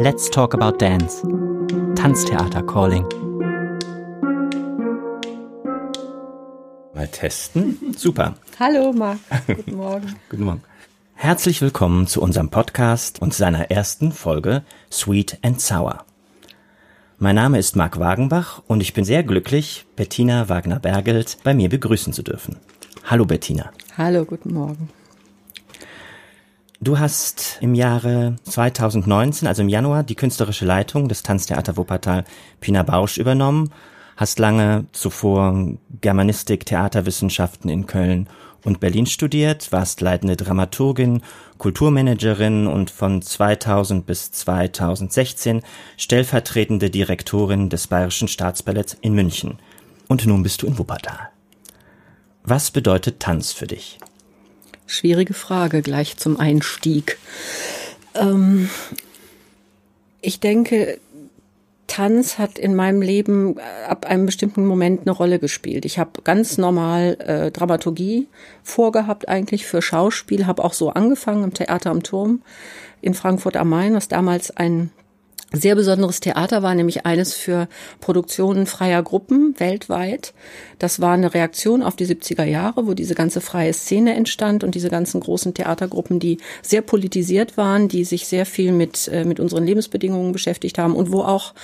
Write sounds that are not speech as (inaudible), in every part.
Let's Talk About Dance. Tanztheater Calling. Mal testen. Super. Hallo Marc. Guten Morgen. (laughs) Guten Morgen. Herzlich willkommen zu unserem Podcast und seiner ersten Folge Sweet and Sour. Mein Name ist Marc Wagenbach und ich bin sehr glücklich, Bettina Wagner-Bergelt bei mir begrüßen zu dürfen. Hallo Bettina. Hallo, guten Morgen. Du hast im Jahre 2019, also im Januar, die künstlerische Leitung des Tanztheater Wuppertal Pina Bausch übernommen, hast lange zuvor Germanistik, Theaterwissenschaften in Köln und Berlin studiert, warst leitende Dramaturgin, Kulturmanagerin und von 2000 bis 2016 stellvertretende Direktorin des Bayerischen Staatsballetts in München. Und nun bist du in Wuppertal. Was bedeutet Tanz für dich? Schwierige Frage gleich zum Einstieg. Ähm, ich denke, Tanz hat in meinem Leben äh, ab einem bestimmten Moment eine Rolle gespielt. Ich habe ganz normal äh, Dramaturgie vorgehabt eigentlich für Schauspiel, habe auch so angefangen im Theater am Turm in Frankfurt am Main, was damals ein sehr besonderes Theater war, nämlich eines für Produktionen freier Gruppen weltweit. Das war eine Reaktion auf die 70er Jahre, wo diese ganze freie Szene entstand und diese ganzen großen Theatergruppen, die sehr politisiert waren, die sich sehr viel mit, äh, mit unseren Lebensbedingungen beschäftigt haben und wo auch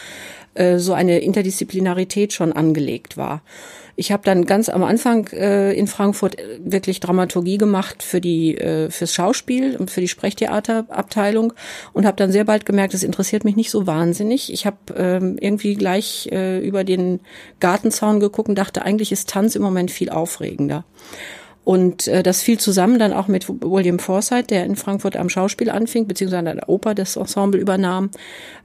äh, so eine Interdisziplinarität schon angelegt war. Ich habe dann ganz am Anfang äh, in Frankfurt äh, wirklich Dramaturgie gemacht für die äh, fürs Schauspiel und für die Sprechtheaterabteilung und habe dann sehr bald gemerkt, das interessiert mich nicht so wahnsinnig. Ich habe ähm, irgendwie gleich äh, über den Gartenzaun geguckt und dachte, eigentlich ist Tanz im Moment viel aufregender. Und äh, das fiel zusammen dann auch mit William Forsythe, der in Frankfurt am Schauspiel anfing, beziehungsweise an der Oper das Ensemble übernahm.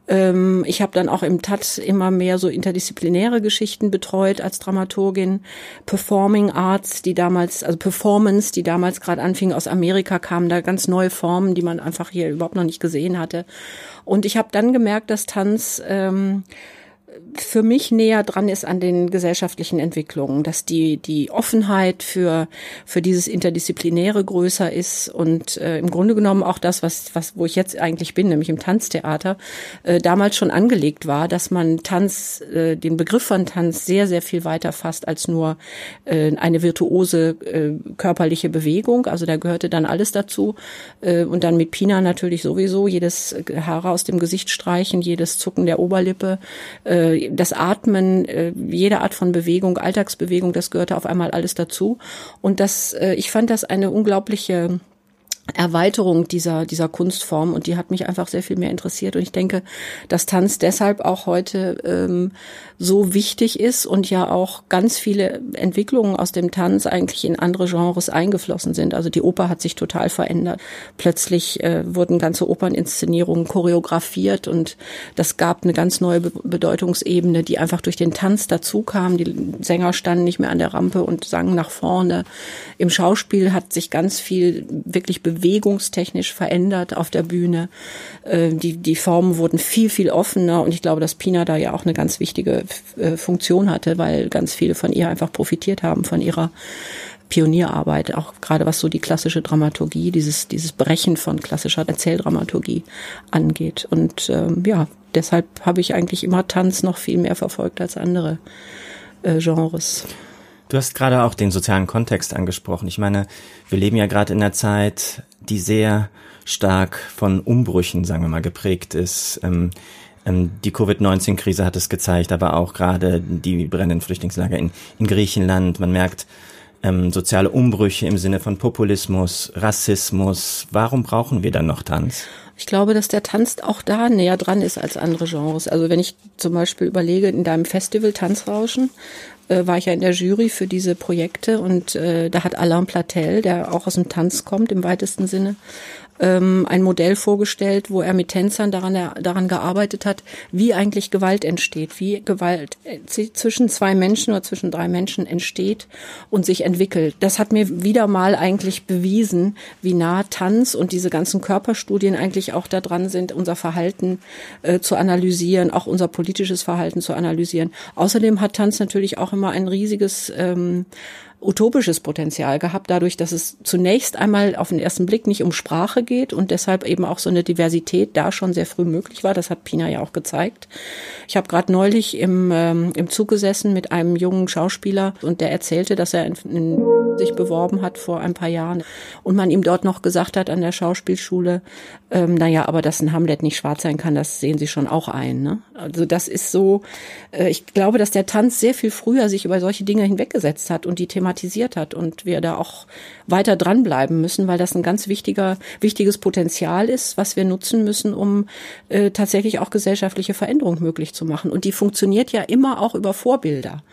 Ähm, ich habe dann auch im TAT immer mehr so interdisziplinäre Geschichten betreut als Dramaturgin. Performing Arts, die damals, also Performance, die damals gerade anfing aus Amerika, kamen da ganz neue Formen, die man einfach hier überhaupt noch nicht gesehen hatte. Und ich habe dann gemerkt, dass Tanz ähm, für mich näher dran ist an den gesellschaftlichen Entwicklungen, dass die die Offenheit für für dieses interdisziplinäre größer ist und äh, im Grunde genommen auch das was was wo ich jetzt eigentlich bin, nämlich im Tanztheater, äh, damals schon angelegt war, dass man Tanz äh, den Begriff von Tanz sehr sehr viel weiter fasst als nur äh, eine virtuose äh, körperliche Bewegung, also da gehörte dann alles dazu äh, und dann mit Pina natürlich sowieso jedes Haare aus dem Gesicht streichen, jedes Zucken der Oberlippe äh, das Atmen, äh, jede Art von Bewegung, Alltagsbewegung, das gehörte auf einmal alles dazu. Und das, äh, ich fand das eine unglaubliche Erweiterung dieser, dieser Kunstform und die hat mich einfach sehr viel mehr interessiert und ich denke, dass Tanz deshalb auch heute ähm, so wichtig ist und ja auch ganz viele Entwicklungen aus dem Tanz eigentlich in andere Genres eingeflossen sind. Also die Oper hat sich total verändert. Plötzlich äh, wurden ganze Operninszenierungen choreografiert und das gab eine ganz neue Be Bedeutungsebene, die einfach durch den Tanz dazu kam. Die Sänger standen nicht mehr an der Rampe und sangen nach vorne. Im Schauspiel hat sich ganz viel wirklich bewegt bewegungstechnisch verändert auf der Bühne. Äh, die, die Formen wurden viel, viel offener und ich glaube, dass Pina da ja auch eine ganz wichtige äh, Funktion hatte, weil ganz viele von ihr einfach profitiert haben, von ihrer Pionierarbeit, auch gerade was so die klassische Dramaturgie, dieses, dieses Brechen von klassischer Erzähldramaturgie angeht. Und ähm, ja, deshalb habe ich eigentlich immer Tanz noch viel mehr verfolgt als andere äh, Genres. Du hast gerade auch den sozialen Kontext angesprochen. Ich meine, wir leben ja gerade in einer Zeit, die sehr stark von Umbrüchen, sagen wir mal, geprägt ist. Ähm, ähm, die Covid-19-Krise hat es gezeigt, aber auch gerade die brennenden Flüchtlingslager in, in Griechenland. Man merkt ähm, soziale Umbrüche im Sinne von Populismus, Rassismus. Warum brauchen wir dann noch Tanz? Ich glaube, dass der Tanz auch da näher dran ist als andere Genres. Also wenn ich zum Beispiel überlege, in deinem Festival Tanzrauschen äh, war ich ja in der Jury für diese Projekte und äh, da hat Alain Platel, der auch aus dem Tanz kommt im weitesten Sinne, ähm, ein Modell vorgestellt, wo er mit Tänzern daran, daran gearbeitet hat, wie eigentlich Gewalt entsteht, wie Gewalt äh, zwischen zwei Menschen oder zwischen drei Menschen entsteht und sich entwickelt. Das hat mir wieder mal eigentlich bewiesen, wie nah Tanz und diese ganzen Körperstudien eigentlich auch daran sind, unser Verhalten äh, zu analysieren, auch unser politisches Verhalten zu analysieren. Außerdem hat Tanz natürlich auch immer ein riesiges ähm, utopisches Potenzial gehabt, dadurch, dass es zunächst einmal auf den ersten Blick nicht um Sprache geht und deshalb eben auch so eine Diversität da schon sehr früh möglich war. Das hat Pina ja auch gezeigt. Ich habe gerade neulich im, ähm, im Zug gesessen mit einem jungen Schauspieler und der erzählte, dass er in, in sich beworben hat vor ein paar Jahren und man ihm dort noch gesagt hat an der Schauspielschule, ähm, naja, aber dass ein Hamlet nicht schwarz sein kann, das sehen Sie schon auch ein. Ne? Also das ist so, äh, ich glaube, dass der Tanz sehr viel früher sich über solche Dinge hinweggesetzt hat und die thematisiert hat und wir da auch weiter dranbleiben müssen, weil das ein ganz wichtiger, wichtiges Potenzial ist, was wir nutzen müssen, um äh, tatsächlich auch gesellschaftliche Veränderung möglich zu machen. Und die funktioniert ja immer auch über Vorbilder.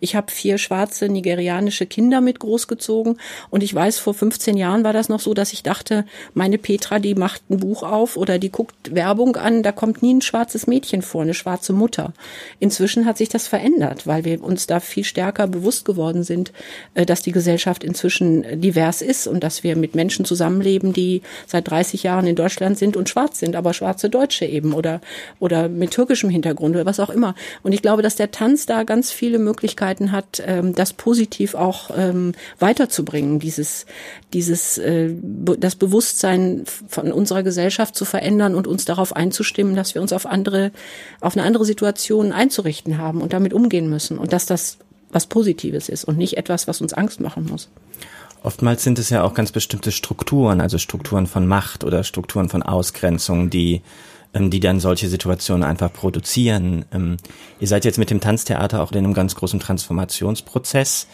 Ich habe vier schwarze nigerianische Kinder mit großgezogen und ich weiß, vor 15 Jahren war das noch so, dass ich dachte, meine Petra, die macht ein Buch auf oder die guckt Werbung an, da kommt nie ein schwarzes Mädchen vor, eine schwarze Mutter. Inzwischen hat sich das verändert, weil wir uns da viel stärker bewusst geworden sind, äh, dass die Gesellschaft inzwischen divers ist und dass wir mit Menschen zusammenleben, die seit 30 Jahren in Deutschland sind und schwarz sind, aber schwarze Deutsche eben oder, oder mit türkischem Hintergrund oder was auch immer. Und ich glaube, dass der Tanz da ganz viele Möglichkeiten Möglichkeiten hat, ähm, das positiv auch ähm, weiterzubringen, dieses, dieses, äh, das Bewusstsein von unserer Gesellschaft zu verändern und uns darauf einzustimmen, dass wir uns auf andere, auf eine andere Situation einzurichten haben und damit umgehen müssen und dass das was Positives ist und nicht etwas, was uns Angst machen muss. Oftmals sind es ja auch ganz bestimmte Strukturen, also Strukturen von Macht oder Strukturen von Ausgrenzung, die ähm, die dann solche Situationen einfach produzieren. Ähm, ihr seid jetzt mit dem Tanztheater auch in einem ganz großen Transformationsprozess.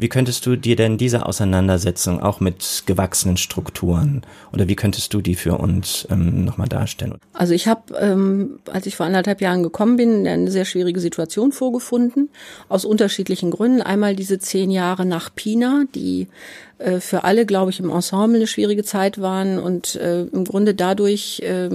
Wie könntest du dir denn diese Auseinandersetzung auch mit gewachsenen Strukturen oder wie könntest du die für uns ähm, nochmal darstellen? Also ich habe, ähm, als ich vor anderthalb Jahren gekommen bin, eine sehr schwierige Situation vorgefunden, aus unterschiedlichen Gründen. Einmal diese zehn Jahre nach Pina, die äh, für alle, glaube ich, im Ensemble eine schwierige Zeit waren und äh, im Grunde dadurch äh,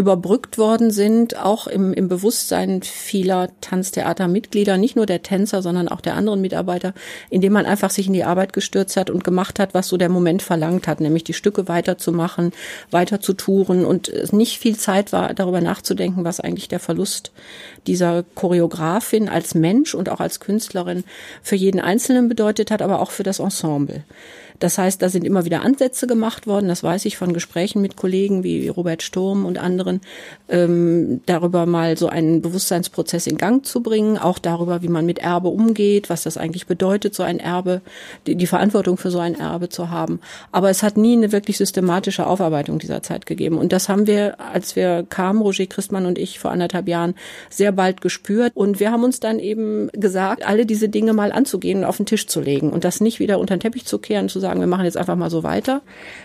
überbrückt worden sind, auch im, im Bewusstsein vieler Tanztheatermitglieder, nicht nur der Tänzer, sondern auch der anderen Mitarbeiter, indem man einfach sich in die Arbeit gestürzt hat und gemacht hat, was so der Moment verlangt hat, nämlich die Stücke weiterzumachen, weiter zu touren und nicht viel Zeit war, darüber nachzudenken, was eigentlich der Verlust dieser Choreografin als Mensch und auch als Künstlerin für jeden Einzelnen bedeutet hat, aber auch für das Ensemble. Das heißt, da sind immer wieder Ansätze gemacht worden, das weiß ich von Gesprächen mit Kollegen wie Robert Sturm und anderen, ähm, darüber mal so einen Bewusstseinsprozess in Gang zu bringen, auch darüber, wie man mit Erbe umgeht, was das eigentlich bedeutet, so ein Erbe, die, die Verantwortung für so ein Erbe zu haben. Aber es hat nie eine wirklich systematische Aufarbeitung dieser Zeit gegeben. Und das haben wir, als wir kamen, Roger Christmann und ich vor anderthalb Jahren, sehr bald gespürt. Und wir haben uns dann eben gesagt, alle diese Dinge mal anzugehen und auf den Tisch zu legen und das nicht wieder unter den Teppich zu kehren, zu sagen, sagen, wir machen jetzt einfach mal so weiter.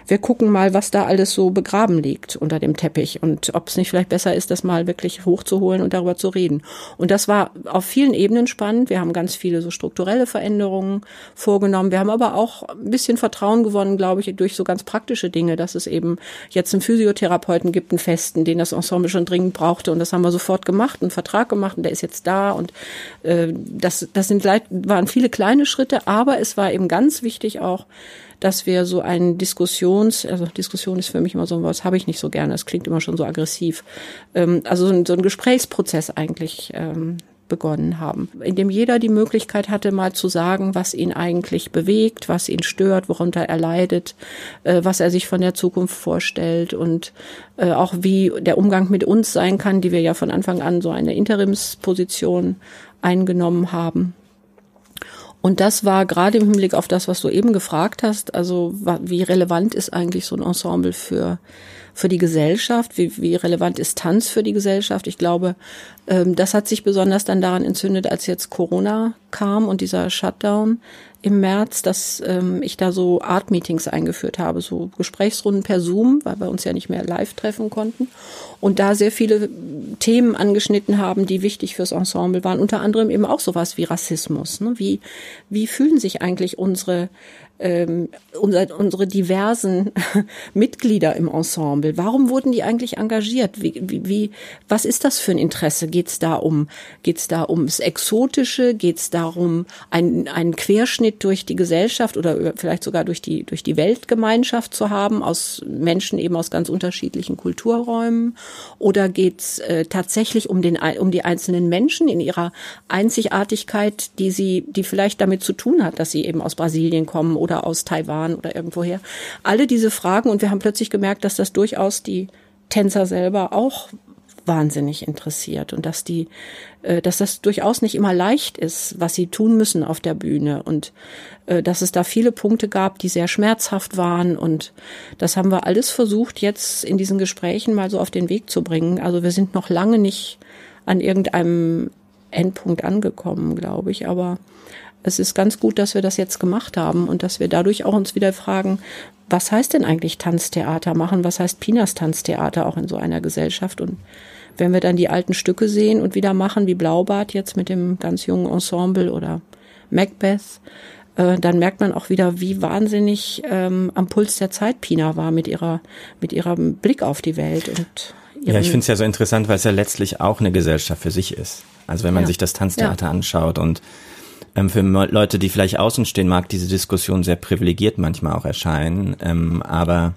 Wir gucken mal, was da alles so begraben liegt unter dem Teppich und ob es nicht vielleicht besser ist, das mal wirklich hochzuholen und darüber zu reden. Und das war auf vielen Ebenen spannend. Wir haben ganz viele so strukturelle Veränderungen vorgenommen. Wir haben aber auch ein bisschen Vertrauen gewonnen, glaube ich, durch so ganz praktische Dinge, dass es eben jetzt einen Physiotherapeuten gibt, einen festen, den das Ensemble schon dringend brauchte. Und das haben wir sofort gemacht, einen Vertrag gemacht und der ist jetzt da. Und äh, das, das sind, waren viele kleine Schritte, aber es war eben ganz wichtig auch, dass wir so einen Diskussions, also Diskussion ist für mich immer so was, habe ich nicht so gerne, es klingt immer schon so aggressiv, ähm, also so ein, so ein Gesprächsprozess eigentlich ähm, begonnen haben, in dem jeder die Möglichkeit hatte, mal zu sagen, was ihn eigentlich bewegt, was ihn stört, worunter er leidet, äh, was er sich von der Zukunft vorstellt und äh, auch wie der Umgang mit uns sein kann, die wir ja von Anfang an so eine Interimsposition eingenommen haben. Und das war gerade im Hinblick auf das, was du eben gefragt hast, also wie relevant ist eigentlich so ein Ensemble für, für die Gesellschaft, wie, wie relevant ist Tanz für die Gesellschaft. Ich glaube, ähm, das hat sich besonders dann daran entzündet, als jetzt Corona kam und dieser Shutdown im März, dass ähm, ich da so Art-Meetings eingeführt habe, so Gesprächsrunden per Zoom, weil wir uns ja nicht mehr live treffen konnten und da sehr viele Themen angeschnitten haben, die wichtig fürs Ensemble waren. Unter anderem eben auch sowas wie Rassismus. Ne? Wie, wie fühlen sich eigentlich unsere ähm, unser, unsere diversen (laughs) Mitglieder im Ensemble? Warum wurden die eigentlich engagiert? Wie, wie, wie was ist das für ein Interesse? Geht es da um, geht's da ums Exotische? Geht es darum, einen, einen Querschnitt durch die Gesellschaft oder vielleicht sogar durch die, durch die Weltgemeinschaft zu haben, aus Menschen eben aus ganz unterschiedlichen Kulturräumen? Oder geht es äh, tatsächlich um, den, um die einzelnen Menschen in ihrer Einzigartigkeit, die sie, die vielleicht damit zu tun hat, dass sie eben aus Brasilien kommen oder aus Taiwan oder irgendwoher. Alle diese Fragen und wir haben plötzlich gemerkt, dass das durchaus die Tänzer selber auch wahnsinnig interessiert und dass die, äh, dass das durchaus nicht immer leicht ist, was sie tun müssen auf der Bühne und äh, dass es da viele Punkte gab, die sehr schmerzhaft waren und das haben wir alles versucht jetzt in diesen Gesprächen mal so auf den Weg zu bringen. Also wir sind noch lange nicht an irgendeinem Endpunkt angekommen, glaube ich, aber es ist ganz gut, dass wir das jetzt gemacht haben und dass wir dadurch auch uns wieder fragen, was heißt denn eigentlich Tanztheater machen? Was heißt Pinas Tanztheater auch in so einer Gesellschaft? Und wenn wir dann die alten Stücke sehen und wieder machen, wie Blaubart jetzt mit dem ganz jungen Ensemble oder Macbeth, äh, dann merkt man auch wieder, wie wahnsinnig ähm, am Puls der Zeit Pina war mit ihrer, mit ihrem Blick auf die Welt und ja, ich finde es ja so interessant, weil es ja letztlich auch eine Gesellschaft für sich ist. Also wenn man ja. sich das Tanztheater ja. anschaut und ähm, für Leute, die vielleicht außen stehen, mag diese Diskussion sehr privilegiert manchmal auch erscheinen. Ähm, aber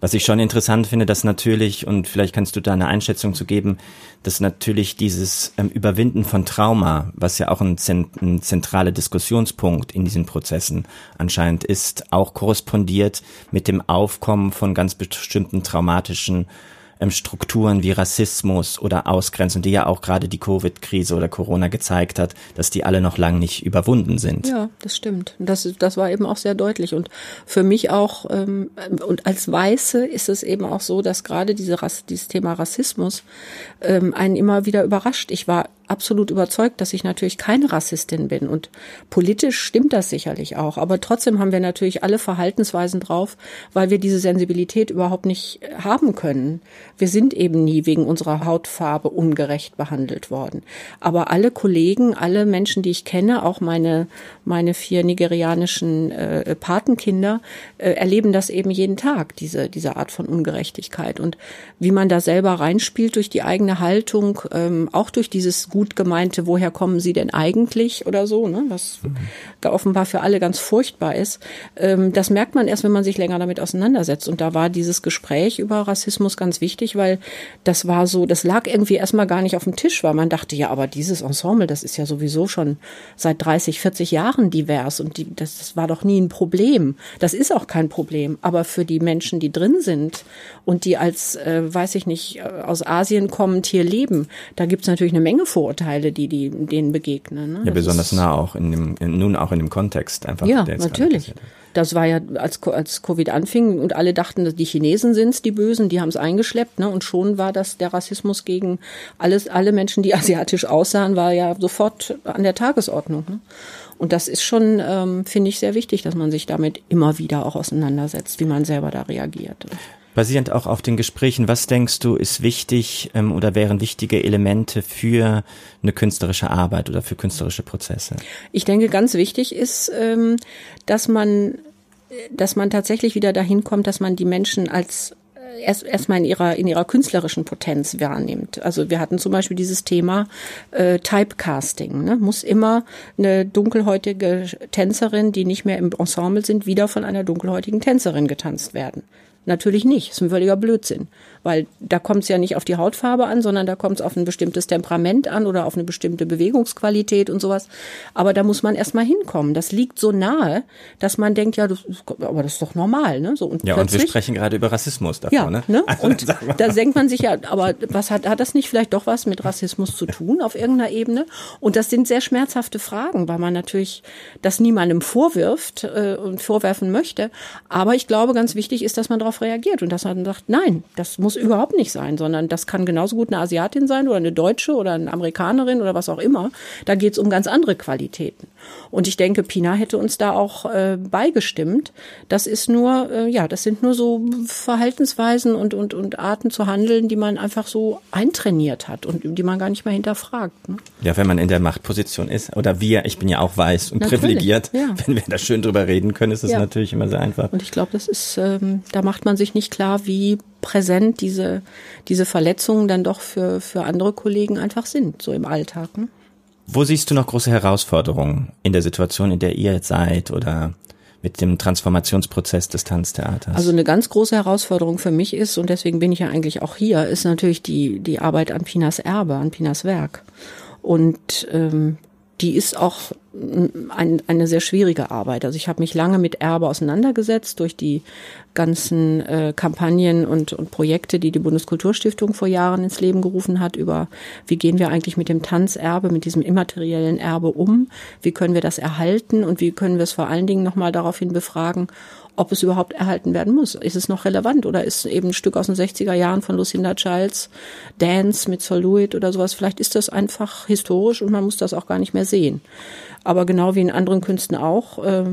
was ich schon interessant finde, dass natürlich, und vielleicht kannst du da eine Einschätzung zu geben, dass natürlich dieses ähm, Überwinden von Trauma, was ja auch ein, zent ein zentraler Diskussionspunkt in diesen Prozessen anscheinend ist, auch korrespondiert mit dem Aufkommen von ganz bestimmten traumatischen ähm, Strukturen wie Rassismus oder Ausgrenzung, die ja auch gerade die Covid-Krise oder Corona gezeigt hat, dass die alle noch lang nicht überwunden sind. Ja, das stimmt. Das, das war eben auch sehr deutlich. Und für mich auch, ähm, und als Weiße ist es eben auch so, dass gerade diese Rass, dieses Thema Rassismus ähm, einen immer wieder überrascht. Ich war absolut überzeugt, dass ich natürlich keine Rassistin bin. Und politisch stimmt das sicherlich auch. Aber trotzdem haben wir natürlich alle Verhaltensweisen drauf, weil wir diese Sensibilität überhaupt nicht haben können. Wir sind eben nie wegen unserer Hautfarbe ungerecht behandelt worden. Aber alle Kollegen, alle Menschen, die ich kenne, auch meine, meine vier nigerianischen äh, Patenkinder, äh, erleben das eben jeden Tag, diese, diese Art von Ungerechtigkeit. Und wie man da selber reinspielt durch die eigene Haltung, ähm, auch durch dieses gut gemeinte, woher kommen Sie denn eigentlich oder so, ne? was mhm. offenbar für alle ganz furchtbar ist. Ähm, das merkt man erst, wenn man sich länger damit auseinandersetzt. Und da war dieses Gespräch über Rassismus ganz wichtig, weil das war so, das lag irgendwie erstmal gar nicht auf dem Tisch, weil man dachte, ja, aber dieses Ensemble, das ist ja sowieso schon seit 30, 40 Jahren divers und die, das, das war doch nie ein Problem. Das ist auch kein Problem. Aber für die Menschen, die drin sind und die als, äh, weiß ich nicht, äh, aus Asien kommend hier leben, da gibt's natürlich eine Menge vor Vorurteile, die, die denen begegnen. Ne? Ja, das besonders nah auch in dem, in, nun auch in dem Kontext einfach. Ja, natürlich. Das war ja, als, als Covid anfing und alle dachten, die Chinesen sind's, die Bösen, die haben es eingeschleppt, ne? Und schon war das der Rassismus gegen alles, alle Menschen, die (laughs) asiatisch aussahen, war ja sofort an der Tagesordnung. Ne? Und das ist schon, ähm, finde ich, sehr wichtig, dass man sich damit immer wieder auch auseinandersetzt, wie man selber da reagiert basierend auch auf den Gesprächen, was denkst du, ist wichtig ähm, oder wären wichtige Elemente für eine künstlerische Arbeit oder für künstlerische Prozesse? Ich denke, ganz wichtig ist, ähm, dass man, dass man tatsächlich wieder dahin kommt, dass man die Menschen als äh, erst erstmal in ihrer in ihrer künstlerischen Potenz wahrnimmt. Also wir hatten zum Beispiel dieses Thema äh, Typecasting. Ne? Muss immer eine dunkelhäutige Tänzerin, die nicht mehr im Ensemble sind, wieder von einer dunkelhäutigen Tänzerin getanzt werden. Natürlich nicht. Das ist ein völliger Blödsinn weil da kommt es ja nicht auf die Hautfarbe an, sondern da kommt es auf ein bestimmtes Temperament an oder auf eine bestimmte Bewegungsqualität und sowas. Aber da muss man erstmal hinkommen. Das liegt so nahe, dass man denkt, ja, das, aber das ist doch normal, ne? So und ja, und wir sprechen gerade über Rassismus davor, ja, ne? ne? Also, und da denkt man sich ja, aber was hat hat das nicht vielleicht doch was mit Rassismus zu tun auf irgendeiner Ebene? Und das sind sehr schmerzhafte Fragen, weil man natürlich das niemandem vorwirft äh, und vorwerfen möchte. Aber ich glaube, ganz wichtig ist, dass man darauf reagiert und dass man sagt, nein, das muss überhaupt nicht sein, sondern das kann genauso gut eine Asiatin sein oder eine Deutsche oder eine Amerikanerin oder was auch immer. Da geht es um ganz andere Qualitäten. Und ich denke, Pina hätte uns da auch äh, beigestimmt. Das ist nur, äh, ja, das sind nur so Verhaltensweisen und, und, und Arten zu handeln, die man einfach so eintrainiert hat und die man gar nicht mehr hinterfragt. Ne? Ja, wenn man in der Machtposition ist, oder wir, ich bin ja auch weiß und natürlich, privilegiert, ja. (laughs) wenn wir da schön drüber reden können, ist es ja. natürlich immer sehr einfach. Und ich glaube, das ist, ähm, da macht man sich nicht klar, wie präsent diese, diese Verletzungen dann doch für, für andere Kollegen einfach sind, so im Alltag. Ne? Wo siehst du noch große Herausforderungen in der Situation, in der ihr jetzt seid oder mit dem Transformationsprozess des Tanztheaters? Also eine ganz große Herausforderung für mich ist, und deswegen bin ich ja eigentlich auch hier, ist natürlich die, die Arbeit an Pinas Erbe, an Pinas Werk. Und ähm, die ist auch ein, eine sehr schwierige Arbeit. Also ich habe mich lange mit Erbe auseinandergesetzt durch die ganzen äh, Kampagnen und, und Projekte, die die Bundeskulturstiftung vor Jahren ins Leben gerufen hat, über wie gehen wir eigentlich mit dem Tanzerbe, mit diesem immateriellen Erbe um, wie können wir das erhalten und wie können wir es vor allen Dingen nochmal daraufhin befragen, ob es überhaupt erhalten werden muss. Ist es noch relevant oder ist eben ein Stück aus den 60er Jahren von Lucinda Childs, Dance mit Sol Lewitt oder sowas, vielleicht ist das einfach historisch und man muss das auch gar nicht mehr sehen. Aber genau wie in anderen Künsten auch, äh,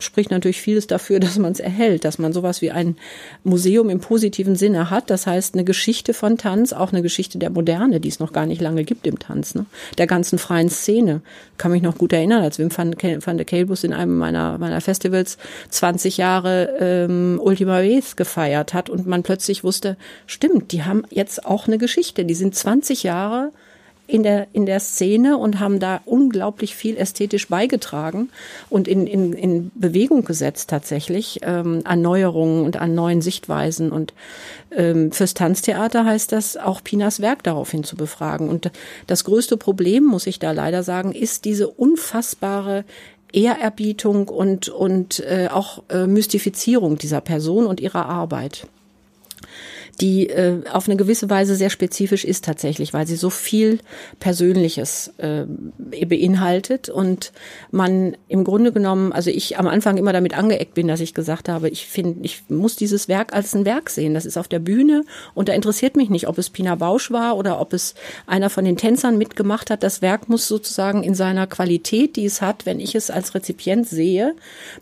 spricht natürlich vieles dafür, (laughs) dass man es erhält, dass man sowas wie ein Museum im positiven Sinne hat. Das heißt, eine Geschichte von Tanz, auch eine Geschichte der Moderne, die es noch gar nicht lange gibt im Tanz, ne? der ganzen freien Szene. Kann mich noch gut erinnern, als Wim van, van der Kelbus in einem meiner, meiner Festivals 20 Jahre ähm, Ultima Ves gefeiert hat und man plötzlich wusste, stimmt, die haben jetzt auch eine Geschichte. Die sind 20 Jahre in der, in der Szene und haben da unglaublich viel ästhetisch beigetragen und in, in, in Bewegung gesetzt tatsächlich ähm, an Neuerungen und an neuen Sichtweisen. Und ähm, fürs Tanztheater heißt das auch Pinas Werk daraufhin zu befragen. Und das größte Problem, muss ich da leider sagen, ist diese unfassbare Ehrerbietung und, und äh, auch äh, Mystifizierung dieser Person und ihrer Arbeit die äh, auf eine gewisse Weise sehr spezifisch ist tatsächlich, weil sie so viel Persönliches äh, beinhaltet und man im Grunde genommen, also ich am Anfang immer damit angeeckt bin, dass ich gesagt habe, ich finde, ich muss dieses Werk als ein Werk sehen. Das ist auf der Bühne und da interessiert mich nicht, ob es Pina Bausch war oder ob es einer von den Tänzern mitgemacht hat. Das Werk muss sozusagen in seiner Qualität, die es hat, wenn ich es als Rezipient sehe,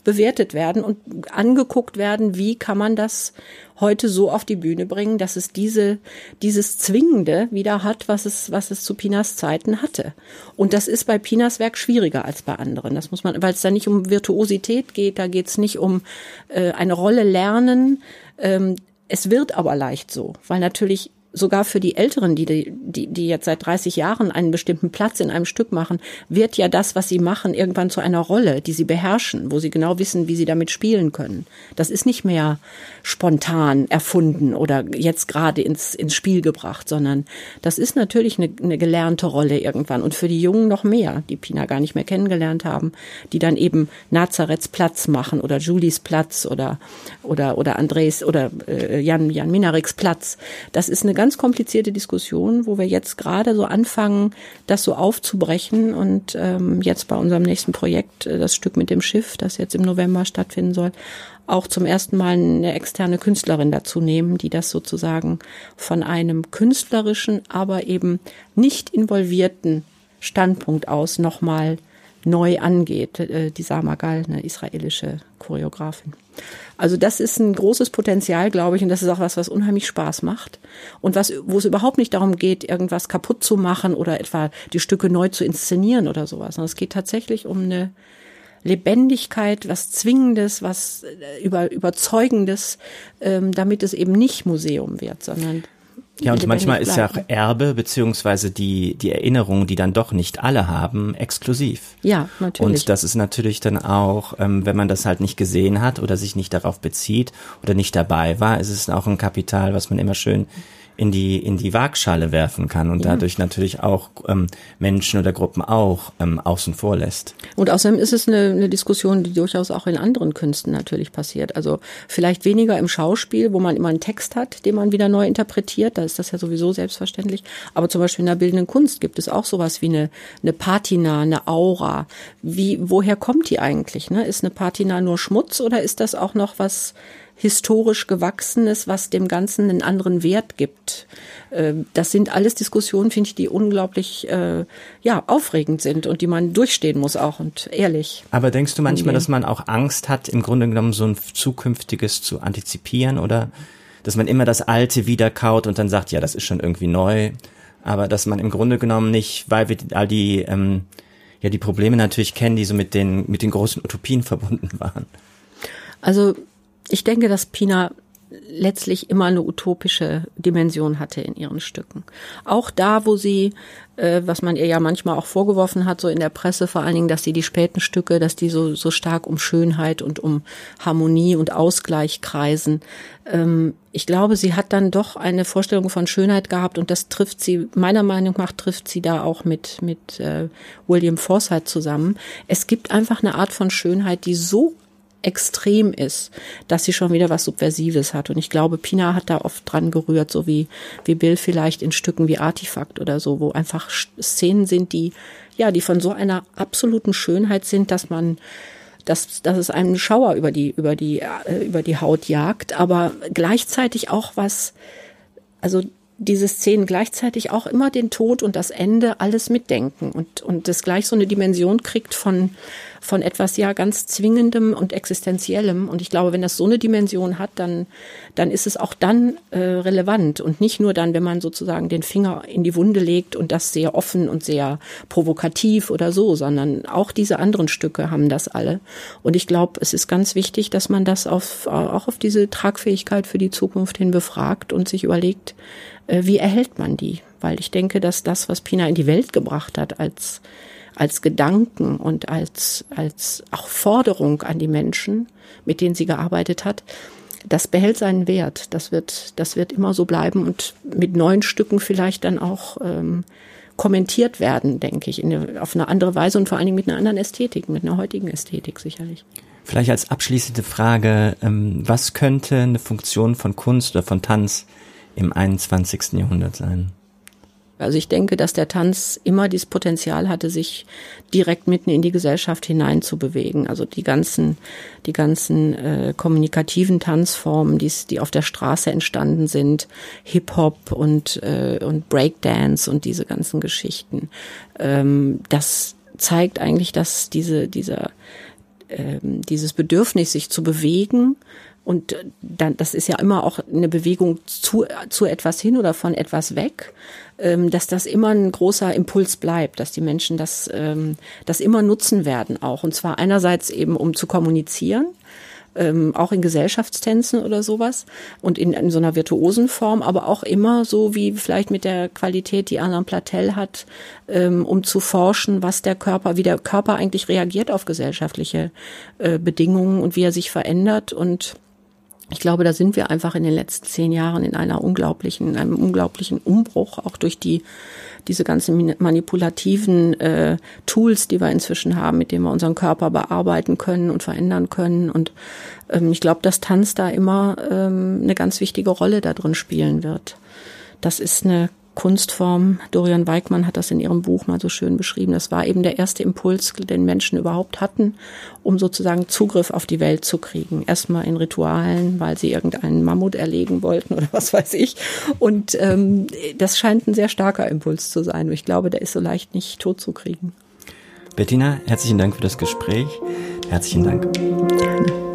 bewertet werden und angeguckt werden, wie kann man das heute so auf die Bühne bringen, dass es diese, dieses Zwingende wieder hat, was es, was es zu Pinas Zeiten hatte. Und das ist bei Pinas Werk schwieriger als bei anderen. Das muss man, weil es da nicht um Virtuosität geht, da geht es nicht um äh, eine Rolle lernen. Ähm, es wird aber leicht so, weil natürlich sogar für die Älteren, die, die, die jetzt seit 30 Jahren einen bestimmten Platz in einem Stück machen, wird ja das, was sie machen, irgendwann zu einer Rolle, die sie beherrschen, wo sie genau wissen, wie sie damit spielen können. Das ist nicht mehr spontan erfunden oder jetzt gerade ins, ins Spiel gebracht, sondern das ist natürlich eine, eine gelernte Rolle irgendwann. Und für die Jungen noch mehr, die Pina gar nicht mehr kennengelernt haben, die dann eben Nazarets Platz machen oder Julies Platz oder, oder, oder Andres oder äh, Jan, Jan Minareks Platz. Das ist eine ganz ganz komplizierte Diskussion, wo wir jetzt gerade so anfangen, das so aufzubrechen und ähm, jetzt bei unserem nächsten Projekt, äh, das Stück mit dem Schiff, das jetzt im November stattfinden soll, auch zum ersten Mal eine externe Künstlerin dazu nehmen, die das sozusagen von einem künstlerischen, aber eben nicht involvierten Standpunkt aus nochmal neu angeht, äh, die Samagal, eine israelische Choreografin. Also das ist ein großes Potenzial, glaube ich, und das ist auch was, was unheimlich Spaß macht und was, wo es überhaupt nicht darum geht, irgendwas kaputt zu machen oder etwa die Stücke neu zu inszenieren oder sowas, sondern es geht tatsächlich um eine Lebendigkeit, was Zwingendes, was äh, über, Überzeugendes, ähm, damit es eben nicht Museum wird, sondern ja, und manchmal ist ja auch Erbe beziehungsweise die, die Erinnerung, die dann doch nicht alle haben, exklusiv. Ja, natürlich. Und das ist natürlich dann auch, ähm, wenn man das halt nicht gesehen hat oder sich nicht darauf bezieht oder nicht dabei war, ist es auch ein Kapital, was man immer schön in die in die Waagschale werfen kann und ja. dadurch natürlich auch ähm, Menschen oder Gruppen auch ähm, außen vor lässt. Und außerdem ist es eine, eine Diskussion, die durchaus auch in anderen Künsten natürlich passiert. Also vielleicht weniger im Schauspiel, wo man immer einen Text hat, den man wieder neu interpretiert. Da ist das ja sowieso selbstverständlich. Aber zum Beispiel in der bildenden Kunst gibt es auch sowas wie eine, eine Patina, eine Aura. Wie, woher kommt die eigentlich? Ne? Ist eine Patina nur Schmutz oder ist das auch noch was historisch Gewachsenes, was dem Ganzen einen anderen Wert gibt. Äh, das sind alles Diskussionen, finde ich, die unglaublich äh, ja aufregend sind und die man durchstehen muss auch und ehrlich. Aber denkst du manchmal, dass man auch Angst hat, im Grunde genommen so ein zukünftiges zu antizipieren oder dass man immer das Alte wiederkaut und dann sagt, ja, das ist schon irgendwie neu, aber dass man im Grunde genommen nicht, weil wir all die ähm, ja die Probleme natürlich kennen, die so mit den mit den großen Utopien (laughs) verbunden waren. Also ich denke, dass Pina letztlich immer eine utopische Dimension hatte in ihren Stücken. Auch da, wo sie, äh, was man ihr ja manchmal auch vorgeworfen hat, so in der Presse vor allen Dingen, dass sie die späten Stücke, dass die so, so stark um Schönheit und um Harmonie und Ausgleich kreisen. Ähm, ich glaube, sie hat dann doch eine Vorstellung von Schönheit gehabt und das trifft sie, meiner Meinung nach trifft sie da auch mit, mit äh, William Forsythe zusammen. Es gibt einfach eine Art von Schönheit, die so extrem ist, dass sie schon wieder was Subversives hat. Und ich glaube, Pina hat da oft dran gerührt, so wie, wie Bill vielleicht in Stücken wie Artefakt oder so, wo einfach Szenen sind, die, ja, die von so einer absoluten Schönheit sind, dass man, dass, dass es einen Schauer über die, über die, äh, über die Haut jagt, aber gleichzeitig auch was, also diese Szenen gleichzeitig auch immer den Tod und das Ende alles mitdenken und, und das gleich so eine Dimension kriegt von, von etwas ja ganz Zwingendem und Existenziellem. Und ich glaube, wenn das so eine Dimension hat, dann, dann ist es auch dann äh, relevant und nicht nur dann, wenn man sozusagen den Finger in die Wunde legt und das sehr offen und sehr provokativ oder so, sondern auch diese anderen Stücke haben das alle. Und ich glaube, es ist ganz wichtig, dass man das auf, auch auf diese Tragfähigkeit für die Zukunft hin befragt und sich überlegt, äh, wie erhält man die? Weil ich denke, dass das, was Pina in die Welt gebracht hat als, als Gedanken und als, als auch Forderung an die Menschen, mit denen sie gearbeitet hat, das behält seinen Wert. Das wird, das wird immer so bleiben und mit neuen Stücken vielleicht dann auch ähm, kommentiert werden, denke ich, eine, auf eine andere Weise und vor allen Dingen mit einer anderen Ästhetik, mit einer heutigen Ästhetik sicherlich. Vielleicht als abschließende Frage, ähm, was könnte eine Funktion von Kunst oder von Tanz im 21. Jahrhundert sein? Also ich denke, dass der Tanz immer dieses Potenzial hatte, sich direkt mitten in die Gesellschaft hineinzubewegen. Also die ganzen, die ganzen äh, kommunikativen Tanzformen, die, die auf der Straße entstanden sind, Hip-Hop und, äh, und Breakdance und diese ganzen Geschichten. Ähm, das zeigt eigentlich, dass diese, dieser, äh, dieses Bedürfnis, sich zu bewegen, und äh, dann, das ist ja immer auch eine Bewegung zu, zu etwas hin oder von etwas weg, ähm, dass das immer ein großer Impuls bleibt, dass die Menschen das, ähm, das immer nutzen werden auch. Und zwar einerseits eben, um zu kommunizieren, ähm, auch in Gesellschaftstänzen oder sowas und in, in so einer virtuosen Form, aber auch immer so wie vielleicht mit der Qualität, die Alain Platel hat, ähm, um zu forschen, was der Körper, wie der Körper eigentlich reagiert auf gesellschaftliche äh, Bedingungen und wie er sich verändert und ich glaube, da sind wir einfach in den letzten zehn Jahren in einer unglaublichen, in einem unglaublichen Umbruch, auch durch die diese ganzen manipulativen äh, Tools, die wir inzwischen haben, mit denen wir unseren Körper bearbeiten können und verändern können. Und ähm, ich glaube, dass Tanz da immer ähm, eine ganz wichtige Rolle da drin spielen wird. Das ist eine Kunstform. Dorian Weigmann hat das in ihrem Buch mal so schön beschrieben. Das war eben der erste Impuls, den Menschen überhaupt hatten, um sozusagen Zugriff auf die Welt zu kriegen. Erstmal in Ritualen, weil sie irgendeinen Mammut erlegen wollten oder (laughs) was weiß ich. Und ähm, das scheint ein sehr starker Impuls zu sein. Und ich glaube, der ist so leicht nicht tot zu kriegen. Bettina, herzlichen Dank für das Gespräch. Herzlichen Dank. Gerne.